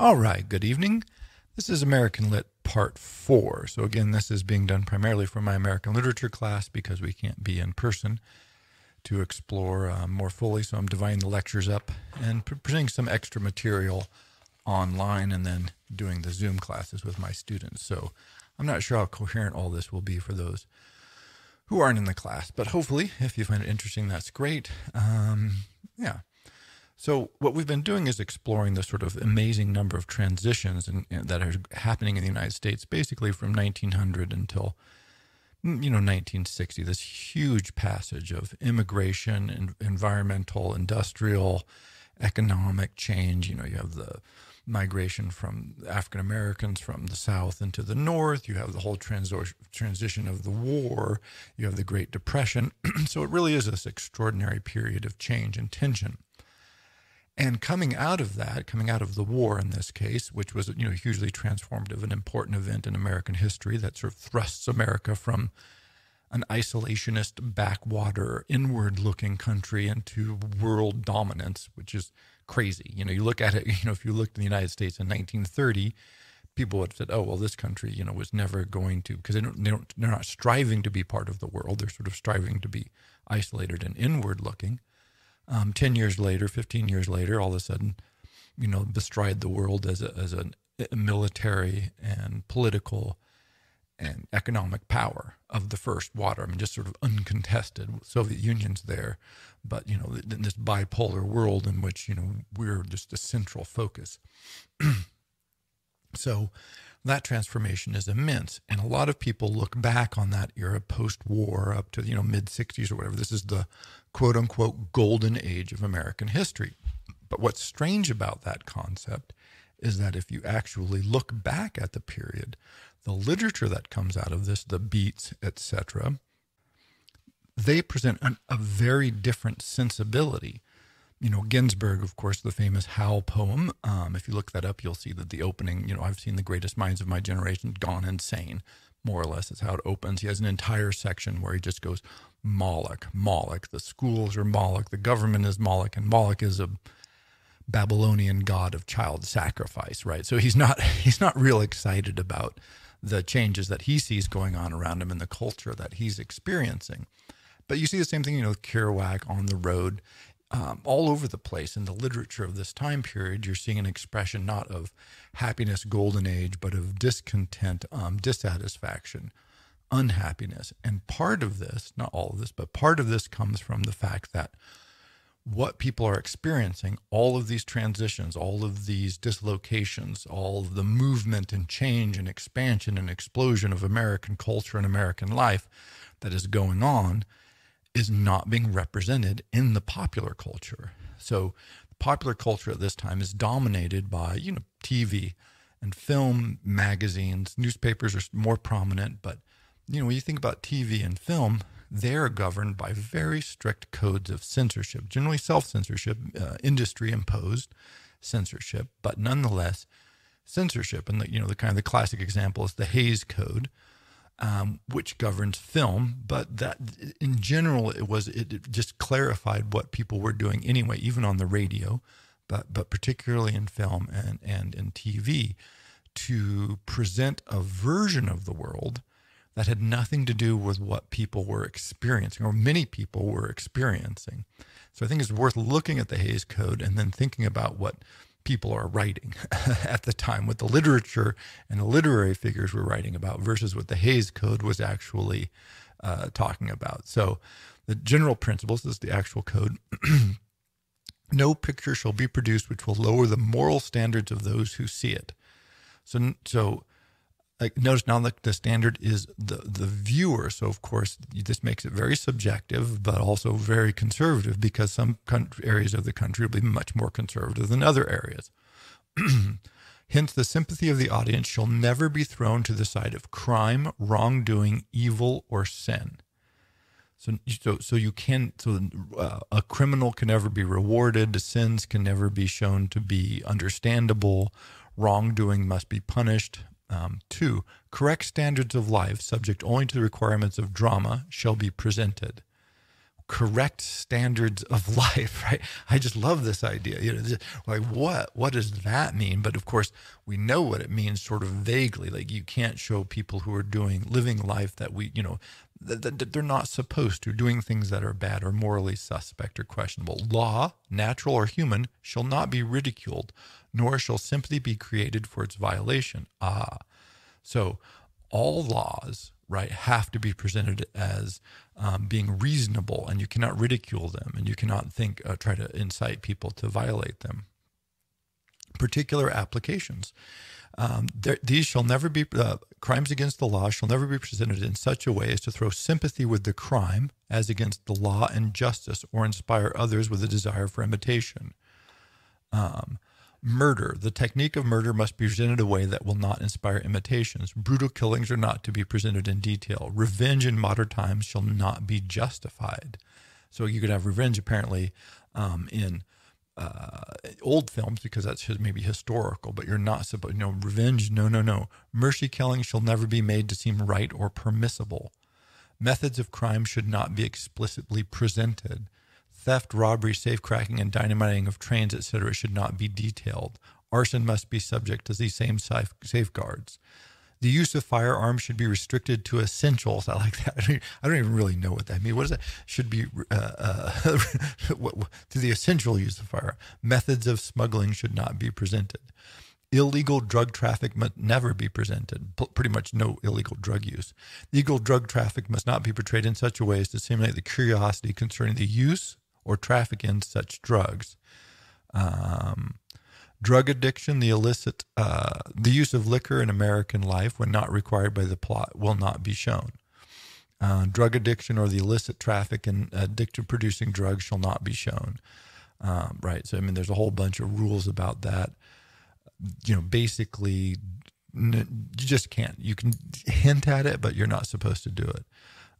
All right, good evening. This is American Lit Part 4. So, again, this is being done primarily for my American Literature class because we can't be in person to explore uh, more fully. So, I'm dividing the lectures up and presenting some extra material online and then doing the Zoom classes with my students. So, I'm not sure how coherent all this will be for those who aren't in the class, but hopefully, if you find it interesting, that's great. Um, yeah. So what we've been doing is exploring the sort of amazing number of transitions in, in, that are happening in the United States, basically from 1900 until mm, you know 1960. This huge passage of immigration and environmental, industrial, economic change. You know, you have the migration from African Americans from the South into the North. You have the whole trans- transition of the war. You have the Great Depression. so it really is this extraordinary period of change and tension. And coming out of that, coming out of the war in this case, which was you know hugely transformative, and important event in American history that sort of thrusts America from an isolationist backwater, inward-looking country into world dominance, which is crazy. You know, you look at it. You know, if you looked in the United States in 1930, people would have said, "Oh, well, this country, you know, was never going to," because they don't, they don't, they're not striving to be part of the world. They're sort of striving to be isolated and inward-looking um, 10 years later, 15 years later, all of a sudden, you know, bestride the world as a, as a military and political and economic power of the first water. I mean, just sort of uncontested. Soviet Union's there, but you know, in this bipolar world in which you know we're just a central focus. so, that transformation is immense, and a lot of people look back on that era post-war up to you know mid '60s or whatever. This is the quote unquote golden age of American history. But what's strange about that concept is that if you actually look back at the period, the literature that comes out of this, the beats, etc., they present an, a very different sensibility. You know, Ginsberg, of course, the famous Howl poem. Um, if you look that up, you'll see that the opening, you know, I've seen the greatest minds of my generation gone insane, more or less, is how it opens. He has an entire section where he just goes, Moloch, Moloch. The schools are Moloch. The government is Moloch, and Moloch is a Babylonian god of child sacrifice, right? So he's not he's not real excited about the changes that he sees going on around him and the culture that he's experiencing. But you see the same thing, you know, Kerouac on the road, um, all over the place in the literature of this time period. You're seeing an expression not of happiness, golden age, but of discontent, um, dissatisfaction, unhappiness. And part of this, not all of this, but part of this comes from the fact that what people are experiencing, all of these transitions, all of these dislocations, all of the movement and change and expansion and explosion of American culture and American life that is going on, is not being represented in the popular culture. So, popular culture at this time is dominated by, you know, TV and film, magazines, newspapers are more prominent, but you know, when you think about TV and film, they're governed by very strict codes of censorship, generally self censorship, uh, industry imposed censorship, but nonetheless censorship. And the, you know, the kind of the classic example is the Hays Code, um, which governs film, but that in general it was it just clarified what people were doing anyway, even on the radio, but but particularly in film and and in TV, to present a version of the world that had nothing to do with what people were experiencing, or many people were experiencing. So I think it's worth looking at the Hays Code and then thinking about what people are writing at the time, what the literature and the literary figures were writing about versus what the Hays Code was actually uh, talking about. So the general principles is the actual code. no picture shall be produced which will lower the moral standards of those who see it. So, so like notice now that the standard is the the viewer so of course this makes it very subjective but also very conservative because some country, areas of the country will be much more conservative than other areas hence the sympathy of the audience shall never be thrown to the side of crime wrongdoing evil or sin so, so, so you can, so uh, a criminal can never be rewarded. Sins can never be shown to be understandable. Wrongdoing must be punished. Um, two, correct standards of life, subject only to the requirements of drama, shall be presented. correct standards of life, right? I just love this idea. You know, like what what does that mean? But of course, we know what it means sort of vaguely. Like you can't show people who are doing living life that we, you know, they're not supposed to, doing things that are bad or morally suspect or questionable. Law, natural or human, shall not be ridiculed, nor shall sympathy be created for its violation. Ah. So all laws right, have to be presented as um, being reasonable, and you cannot ridicule them, and you cannot think uh, try to incite people to violate them. Particular applications. Um, there, these shall never be uh, crimes against the law shall never be presented in such a way as to throw sympathy with the crime as against the law and justice, or inspire others with a desire for imitation. Um, Murder. The technique of murder must be presented in a way that will not inspire imitations. Brutal killings are not to be presented in detail. Revenge in modern times shall not be justified. So you could have revenge apparently um, in uh, old films because that's maybe historical, but you're not supposed. You know, revenge. No, no, no. Mercy killing shall never be made to seem right or permissible. Methods of crime should not be explicitly presented theft, robbery, safecracking, and dynamiting of trains, etc., should not be detailed. Arson must be subject to these same safeguards. The use of firearms should be restricted to essentials. I like that. I don't, I don't even really know what that means. What is that? Should be uh, uh, to the essential use of fire. Methods of smuggling should not be presented. Illegal drug traffic must never be presented. Pretty much no illegal drug use. Illegal drug traffic must not be portrayed in such a way as to simulate the curiosity concerning the use, or traffic in such drugs. Um, drug addiction, the illicit, uh, the use of liquor in American life when not required by the plot will not be shown. Uh, drug addiction or the illicit traffic in addictive producing drugs shall not be shown. Um, right. So, I mean, there's a whole bunch of rules about that. You know, basically, you just can't. You can hint at it, but you're not supposed to do it.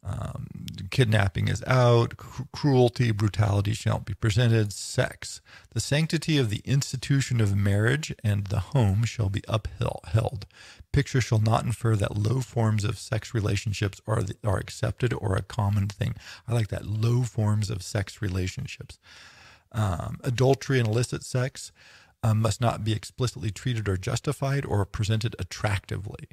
Um, kidnapping is out. Cr- cruelty, brutality shall be presented. Sex. The sanctity of the institution of marriage and the home shall be upheld. Picture shall not infer that low forms of sex relationships are, the, are accepted or a common thing. I like that. Low forms of sex relationships. Um, adultery and illicit sex um, must not be explicitly treated or justified or presented attractively.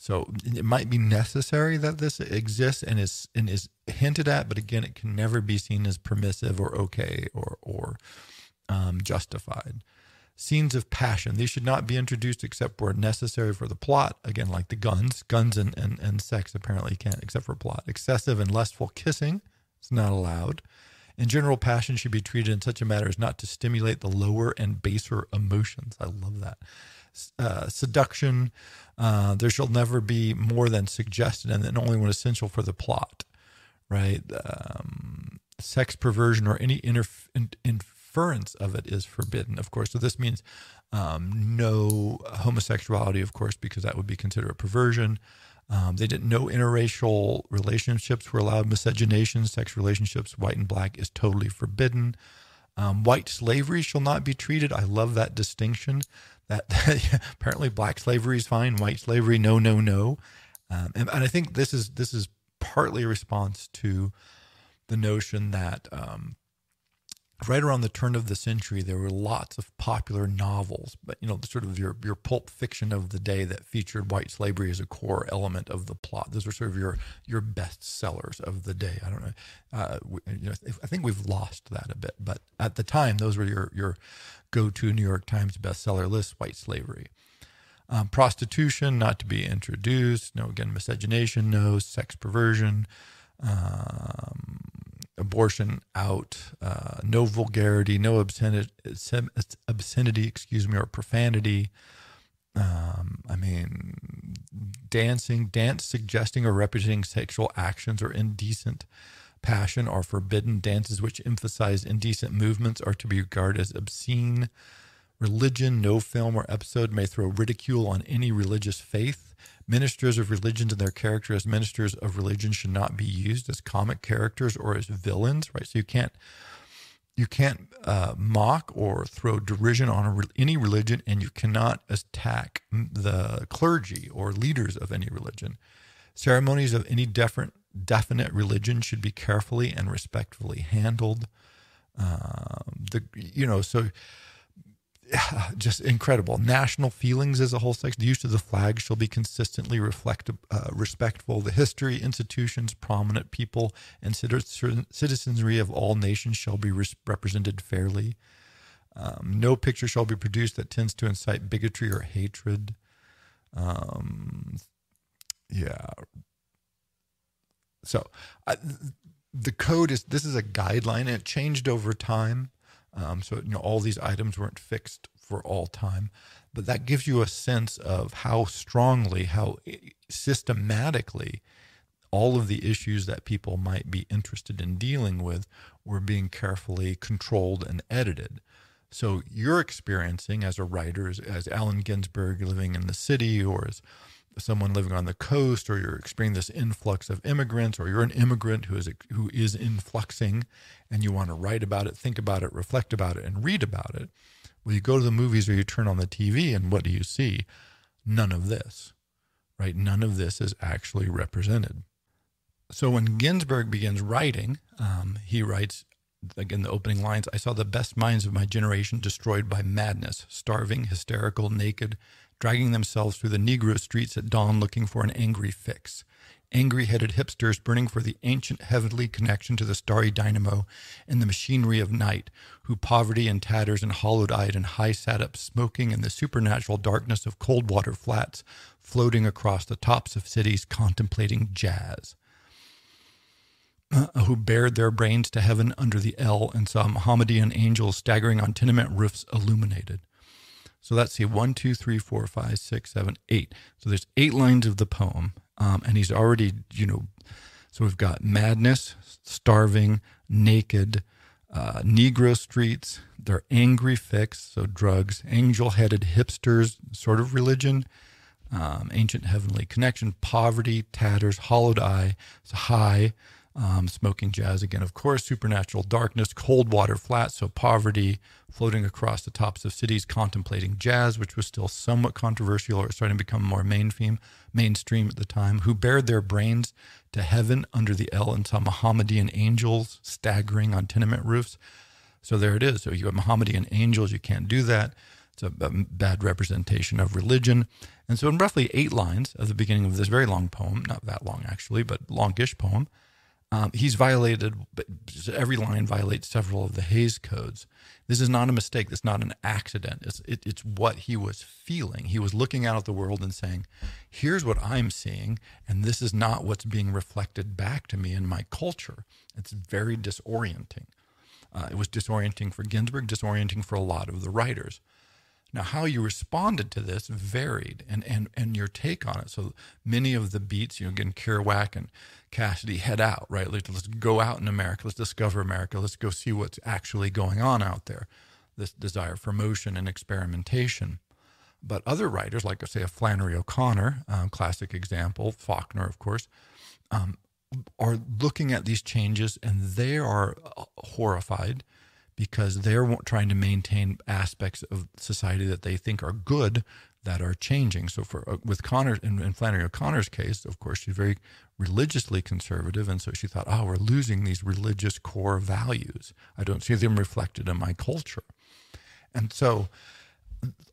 So it might be necessary that this exists and is and is hinted at, but again, it can never be seen as permissive or okay or or um, justified. Scenes of passion these should not be introduced except where necessary for the plot. Again, like the guns, guns and and, and sex apparently can't except for plot. Excessive and lustful kissing is not allowed. In general, passion should be treated in such a manner as not to stimulate the lower and baser emotions. I love that uh, seduction. Uh, there shall never be more than suggested and then only when essential for the plot, right? Um, sex perversion or any interf- inference of it is forbidden, of course. So this means um, no homosexuality, of course, because that would be considered a perversion. Um, they didn't know interracial relationships were allowed. Miscegenation, sex relationships, white and black, is totally forbidden. Um, white slavery shall not be treated. I love that distinction that, apparently black slavery is fine, white slavery, no, no, no. Um, and, and, I think this is this is partly a response to the notion that um, right around the turn of the century, there were lots of popular novels, but you know, sort of your your pulp fiction of the day that featured white slavery as a core element of the plot. Those were sort of your your best sellers of the day. I don't know, uh, you know, I think we've lost that a bit, but at the time, those were your your go to New York Times bestseller list. White slavery. Um, prostitution not to be introduced. No, again, miscegenation. No, sex perversion. Um, abortion out, uh, no vulgarity, no obscenity, obscenity, excuse me, or profanity. Um, I mean, dancing, dance suggesting or representing sexual actions or indecent passion are forbidden. Dances which emphasize indecent movements are to be regarded as obscene. Religion, no film or episode may throw ridicule on any religious faith. Ministers of religions and their character as ministers of religion should not be used as comic characters or as villains, right? So you can't you can't uh, mock or throw derision on re- any religion, and you cannot attack the clergy or leaders of any religion. Ceremonies of any different definite religion should be carefully and respectfully handled. Um, the you know so just incredible. National feelings as a whole section. The use of the flag shall be consistently reflect, uh, respectful. The history, institutions, prominent people, and citizenry of all nations shall be represented fairly. Um, no picture shall be produced that tends to incite bigotry or hatred. Um, yeah. So the code is this is a guideline and it changed over time. Um, so you know all these items weren't fixed for all time, but that gives you a sense of how strongly, how systematically, all of the issues that people might be interested in dealing with were being carefully controlled and edited. So you're experiencing as a writer, as, as Allen Ginsberg living in the city, or as someone living on the coast, or you're experiencing this influx of immigrants, or you're an immigrant who is who is influxing, and you want to write about it, think about it, reflect about it, and read about it. Well, you go to the movies or you turn on the TV, and what do you see? None of this, right? None of this is actually represented. So when Ginsberg begins writing, um, he writes again the opening lines i saw the best minds of my generation destroyed by madness starving hysterical naked dragging themselves through the Negro streets at dawn looking for an angry fix. Angry headed hipsters burning for the ancient heavenly connection to the starry dynamo and the machinery of night, who poverty and tatters and hollowed eyed and high sat up smoking in the supernatural darkness of Coldwater Flats, floating across the tops of cities contemplating jazz. Uh, who bared their brains to heaven under the L and saw Mohammedan angels staggering on tenement roofs illuminated. So let's see, one, two, three, four, five, six, seven, eight. So there's eight lines of the poem, um, and he's already, you know, so we've got madness, starving, naked, uh, Negro streets, their angry fix, so drugs, angel headed hipsters, sort of religion, um, ancient heavenly connection, poverty, tatters, hollowed eye, so high, um, smoking jazz again, of course, supernatural darkness, cold water Flats, so poverty, floating across the tops of cities, contemplating jazz, which was still somewhat controversial or starting to become more mainstream, mainstream at the time, who bared their brains to heaven under the L and saw Mohammedan angels staggering on tenement roofs. So there it is. So you have Mohammedan angels, you can't do that. It's a, bad representation of religion. And so, in roughly eight lines at the beginning of this very long poem, not that long actually, but longish poem, um, he's violated, every line violates several of the Hays codes. This is not a mistake. It's not an accident. It's, it, it's what he was feeling. He was looking out at the world and saying, here's what I'm seeing, and this is not what's being reflected back to me in my culture. It's very disorienting. Uh, it was disorienting for Ginsberg, disorienting for a lot of the writers. Now, how you responded to this varied and, and, and your take on it. So many of the beats, you know, again, Kerouac and Cassidy head out, right? Let's, let's go out in America. Let's discover America. Let's go see what's actually going on out there. This desire for motion and experimentation. But other writers, like, say, a Flannery O'Connor, um, classic example, Faulkner, of course, um, are looking at these changes and they are uh, horrified because they're trying to maintain aspects of society that they think are good that are changing. So for uh, with Connor in, in, Flannery O'Connor's case, of course, she's very religiously conservative, and so she thought, oh, we're losing these religious core values. I don't see them reflected in my culture, and so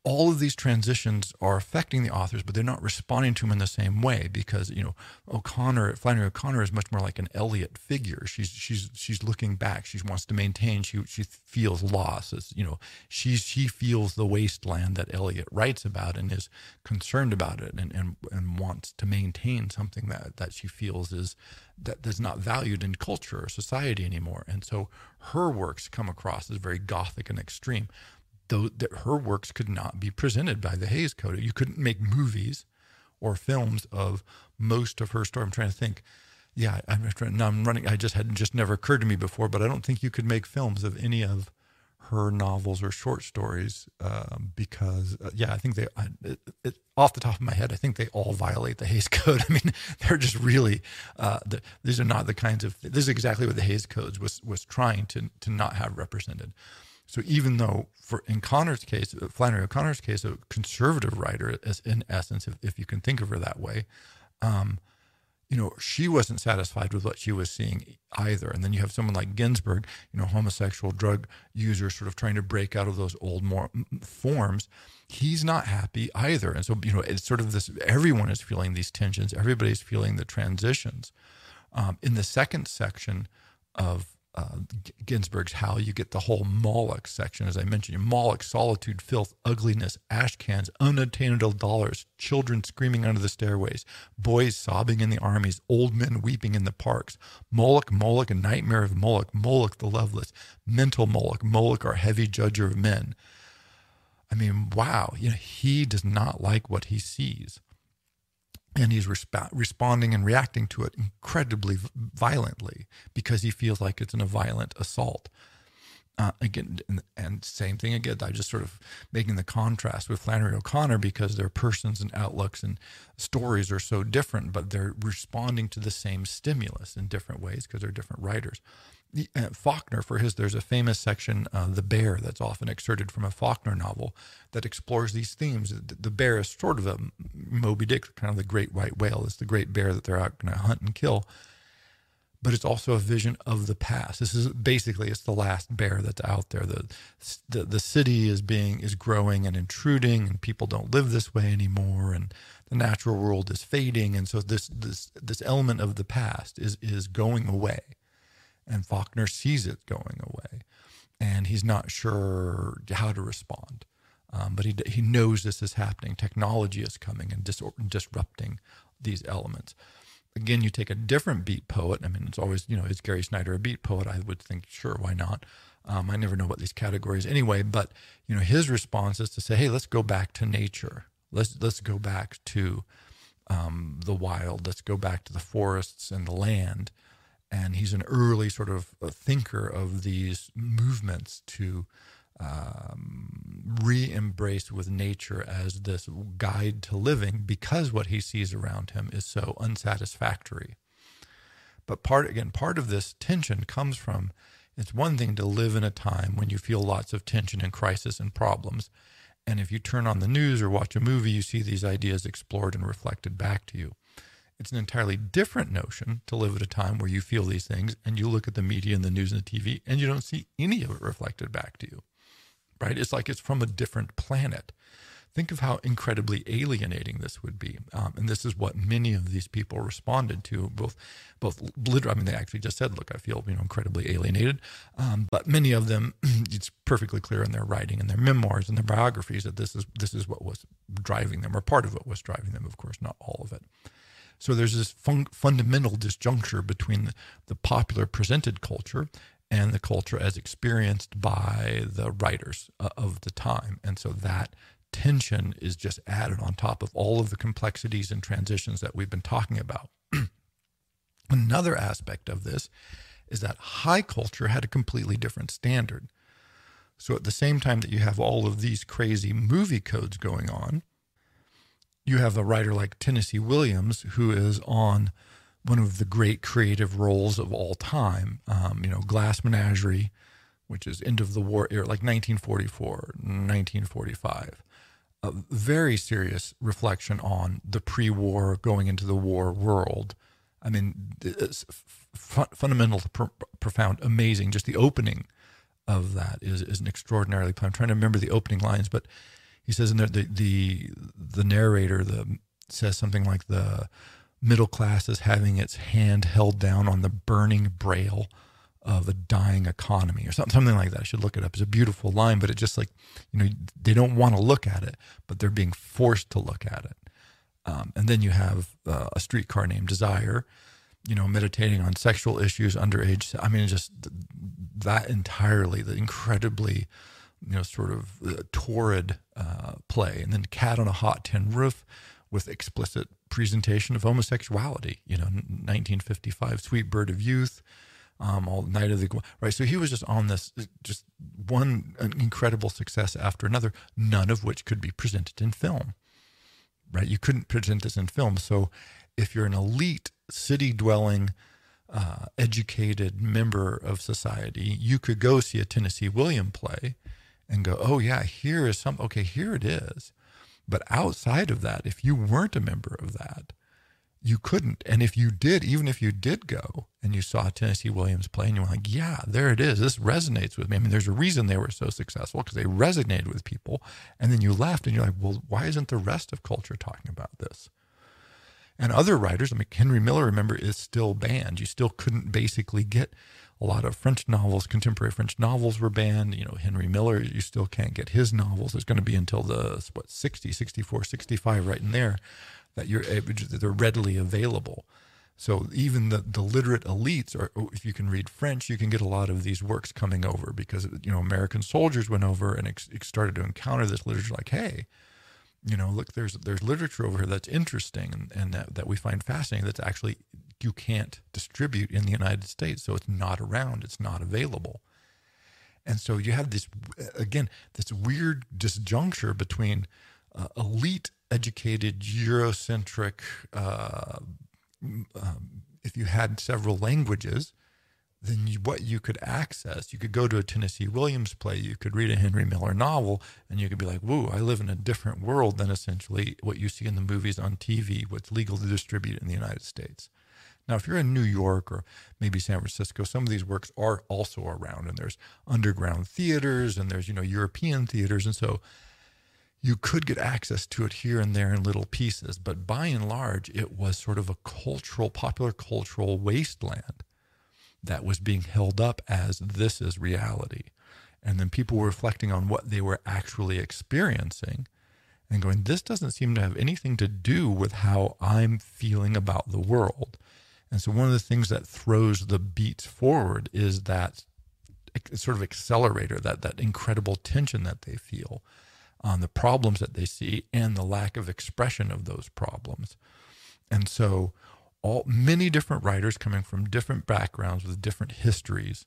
all of these transitions are affecting the authors, but they're not responding to them in the same way because you know O'Connor, Flannery O'Connor is much more like an Eliot figure. She's she's she's looking back. She wants to maintain. She she feels loss. As, you know, she she feels the wasteland that Eliot writes about and is concerned about it and and, and wants to maintain something that that she feels is that is not valued in culture or society anymore. And so her works come across as very gothic and extreme though that her works could not be presented by the Hays Code. You couldn't make movies or films of most of her story. I'm trying to think. Yeah, I'm. I'm running. I just had just never occurred to me before, but I don't think you could make films of any of her novels or short stories um, because uh, yeah, I think they I, it, it, off the top of my head, I think they all violate the Hays Code. I mean, they're just really uh, the, these are not the kinds of this is exactly what the Hays Codes was was trying to to not have represented. So even though, for in Connor's case, uh, Flannery O'Connor's case, a conservative writer, as in essence, if, if you can think of her that way, um, you know, she wasn't satisfied with what she was seeing either. And then you have someone like Ginsberg, you know, homosexual drug user, sort of trying to break out of those old more forms. He's not happy either. And so, you know, it's sort of this everyone is feeling these tensions, everybody's feeling the transitions. Um, in the second section of uh, Ginsberg's Howl you get the whole Moloch section, as I mentioned. Moloch, solitude, filth, ugliness, ash cans, unattainable dollars, children screaming under the stairways, boys sobbing in the armies, old men weeping in the parks. Moloch, Moloch, a nightmare of Moloch, Moloch the loveless, mental Moloch, Moloch, our heavy judger of men. I mean, wow, you know, he does not like what he sees and he's resp- responding and reacting to it incredibly violently because he feels like it's in a violent assault. Uh, again, and, and, same thing again. I just sort of making the contrast with Flannery O'Connor because their persons and outlooks and stories are so different, but they're responding to the same stimulus in different ways because they're different writers uh, Faulkner, for his, there's a famous section, uh, The Bear, that's often excerpted from a Faulkner novel that explores these themes. The, the bear is sort of a Moby Dick, kind of the great white whale. It's the great bear that they're out going to hunt and kill. But it's also a vision of the past. This is basically it's the last bear that's out there. The, the the city is being is growing and intruding, and people don't live this way anymore, and the natural world is fading, and so this this this element of the past is is going away and Faulkner sees it going away, and he's not sure how to respond. Um, but he he knows this is happening. Technology is coming and dis- disrupting these elements. Again, you take a different beat poet. I mean, it's always you know is Gary Snyder a beat poet? I would think sure, why not? Um, I never know about these categories anyway. But you know, his response is to say, hey, let's go back to nature. Let's let's go back to um, the wild. Let's go back to the forests and the land and he's an early sort of thinker of these movements to um, re-embrace with nature as this guide to living because what he sees around him is so unsatisfactory. But part again, part of this tension comes from it's one thing to live in a time when you feel lots of tension and crisis and problems. And if you turn on the news or watch a movie, you see these ideas explored and reflected back to you. It's an entirely different notion to live at a time where you feel these things and you look at the media and the news and the TV and you don't see any of it reflected back to you, right? It's like it's from a different planet. Think of how incredibly alienating this would be, um, and this is what many of these people responded to. Both, both literally. I mean, they actually just said, "Look, I feel you know incredibly alienated," um, but many of them, it's perfectly clear in their writing and their memoirs and their biographies that this is this is what was driving them, or part of what was driving them. Of course, not all of it. So there's this fun- fundamental disjuncture between the, popular presented culture and the culture as experienced by the writers uh, of the time. And so that tension is just added on top of all of the complexities and transitions that we've been talking about. Another aspect of this is that high culture had a completely different standard. So at the same time that you have all of these crazy movie codes going on, you have a writer like Tennessee Williams, who is on one of the great creative rolls of all time. Um, you know, Glass Menagerie, which is end of the war era, like 1944, 1945. A very serious reflection on the pre-war, going into the war world. I mean, it's fundamental, pr- profound, amazing. Just the opening of that is is an extraordinarily. I'm trying to remember the opening lines, but he says in there the the the narrator the says something like the middle class is having its hand held down on the burning braille of a dying economy or something, something like that. I should look it up. It's a beautiful line, but it just like, you know, they don't want to look at it, but they're being forced to look at it. Um, and then you have uh, a streetcar named Desire, you know, meditating on sexual issues, underage. I mean, just that entirely, the incredibly you know, sort of uh, torrid uh, play, and then Cat on a Hot Tin Roof with explicit presentation of homosexuality. You know, 1955, Sweet Bird of Youth, um, all Night of the right. So he was just on this, just one incredible success after another, none of which could be presented in film. Right, you couldn't present this in film. So if you're an elite city dwelling. Uh, educated member of society, you could go see a Tennessee William play and go, oh, yeah, here is some, okay, here it is. But outside of that, if you weren't a member of that, you couldn't. And if you did, even if you did go and you saw Tennessee Williams play and you were like, yeah, there it is. This resonates with me. I mean, there's a reason they were so successful because they resonated with people. And then you left and you're like, well, why isn't the rest of culture talking about this? And other writers, I mean, Henry Miller, remember, is still banned. You still couldn't basically get a lot of French novels, contemporary French novels were banned. You know, Henry Miller, you still can't get his novels. It's going to be until the, what, 60, 64, 65, right in there that you're they're readily available. So even the, the literate elites, or oh, if you can read French, you can get a lot of these works coming over because you know American soldiers went over and ex- started to encounter this literature. Like, hey, you know, look, there's there's literature over here that's interesting and, and that, that we find fascinating. That's actually you can't distribute in the United States, so it's not around, it's not available. And so you have this again, this weird disjuncture between uh, elite educated, Eurocentric, uh, um, if you had several languages, then you, what you could access, you could go to a Tennessee Williams play, you could read a Henry Miller novel, and you could be like, whoa, I live in a different world than essentially what you see in the movies on TV, what's legal to distribute in the United States. Now, if you're in New York or maybe San Francisco, some of these works are also around, and there's underground theaters and there's, you know, European theaters. And so you could get access to it here and there in little pieces, but by and large, it was sort of a cultural, popular cultural wasteland that was being held up as this is reality. And then people were reflecting on what they were actually experiencing and going, this doesn't seem to have anything to do with how I'm feeling about the world. And so, one of the things that throws the beats forward is that sort of accelerator, that, that incredible tension that they feel on the problems that they see and the lack of expression of those problems. And so, all many different writers coming from different backgrounds with different histories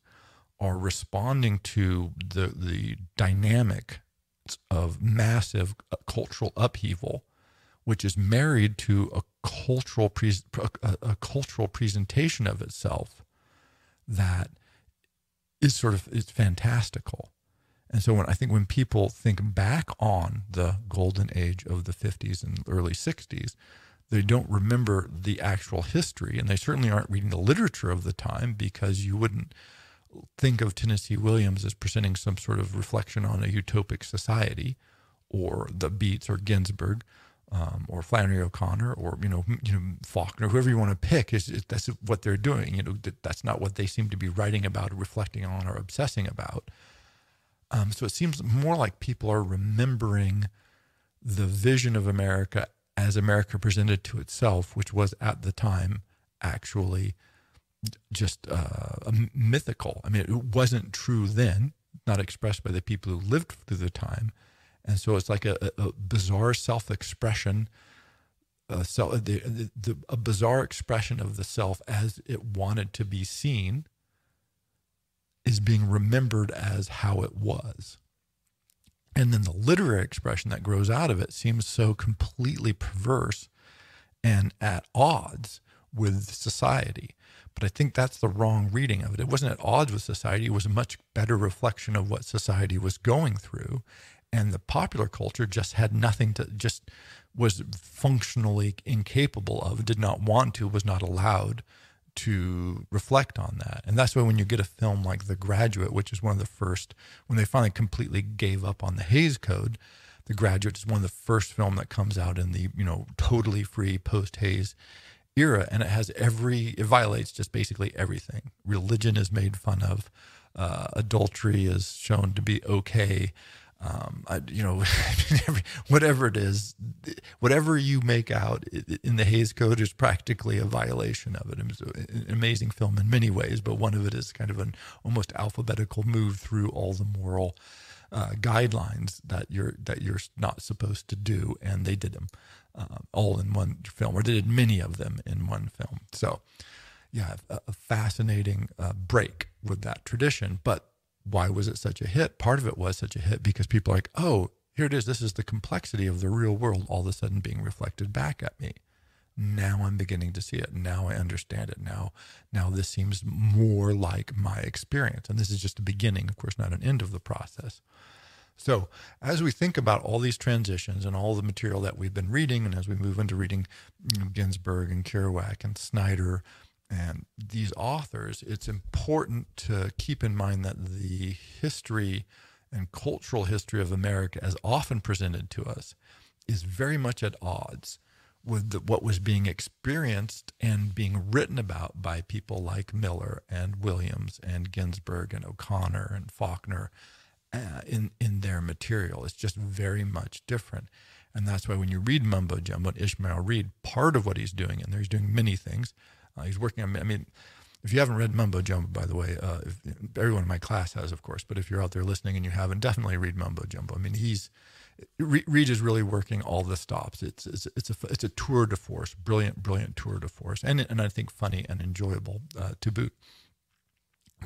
are responding to the the dynamic of massive uh, cultural upheaval, which is married to a cultural pre- a, a cultural presentation of itself that is sort of is fantastical. And so when I think when people think back on the golden age of the 50s and early 60s, they don't remember the actual history and they certainly aren't reading the literature of the time because you wouldn't think of Tennessee Williams as presenting some sort of reflection on a utopic society or the Beats or Ginsberg um, or Flannery O'Connor or you know you know Faulkner whoever you want to pick is, is that's what they're doing you know that, that's not what they seem to be writing about or reflecting on or obsessing about. Um, so it seems more like people are remembering the vision of America as America presented to itself, which was at the time actually just uh, mythical. I mean, it wasn't true then, not expressed by the people who lived through the time. And so it's like a, a bizarre self expression, uh, the, the, a bizarre expression of the self as it wanted to be seen is being remembered as how it was. And then the literary expression that grows out of it seems so completely perverse and at odds with society. But I think that's the wrong reading of it. It wasn't at odds with society, it was a much better reflection of what society was going through. And the popular culture just had nothing to, just was functionally incapable of, did not want to, was not allowed to reflect on that. And that's why when you get a film like The Graduate, which is one of the first, when they finally completely gave up on the Hays Code, The Graduate is one of the first film that comes out in the, you know, totally free post Hays era. And it has every, it violates just basically everything. Religion is made fun of. Uh, adultery is shown to be okay um, I, you know, whatever it is, whatever you make out in the Hays Code is practically a violation of it. It's an amazing film in many ways, but one of it is kind of an almost alphabetical move through all the moral uh, guidelines that you're that you're not supposed to do, and they did them uh, all in one film, or they did many of them in one film. So, yeah, a, a fascinating uh, break with that tradition, but why was it such a hit? Part of it was such a hit because people are like, oh, here it is. This is the complexity of the real world all of a sudden being reflected back at me. Now I'm beginning to see it. Now I understand it. Now, now this seems more like my experience. And this is just the beginning, of course, not an end of the process. So, as we think about all these transitions and all the material that we've been reading, and as we move into reading know, Ginsberg and Kerouac and Snyder and these authors, it's important to keep in mind that the history and cultural history of America, as often presented to us, is very much at odds with the, what was being experienced and being written about by people like Miller and Williams and Ginsberg and O'Connor and Faulkner uh, in in their material. It's just very much different, and that's why when you read Mumbo Jumbo and Ishmael Reed, part of what he's doing, and there he's doing many things. Uh, he's working on. I mean, if you haven't read Mumbo Jumbo, by the way, uh, if, everyone in my class has, of course. But if you're out there listening and you haven't, definitely read Mumbo Jumbo. I mean, he's Reed is really working all the stops. It's it's it's a it's a tour de force, brilliant, brilliant tour de force, and and I think funny and enjoyable uh, to boot.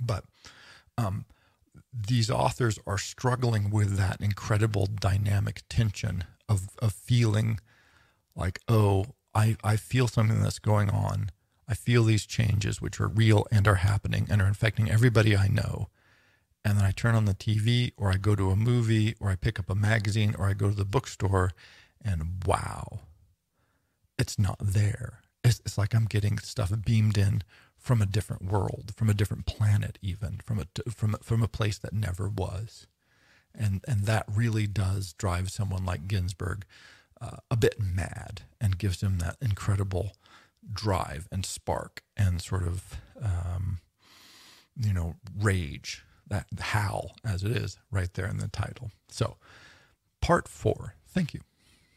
But um, these authors are struggling with that incredible dynamic tension of of feeling like, oh, I I feel something that's going on. I feel these changes, which are real and are happening and are infecting everybody I know and then I turn on the TV or I go to a movie or I pick up a magazine or I go to the bookstore and wow, it's not there. It's, it's like I'm getting stuff beamed in from a different world, from a different planet, even from a from from a place that never was, and and that really does drive someone like Ginsberg uh, a bit mad and gives him that incredible drive and spark and sort of um, you know rage that howl as it is right there in the title. So, part four. Thank you.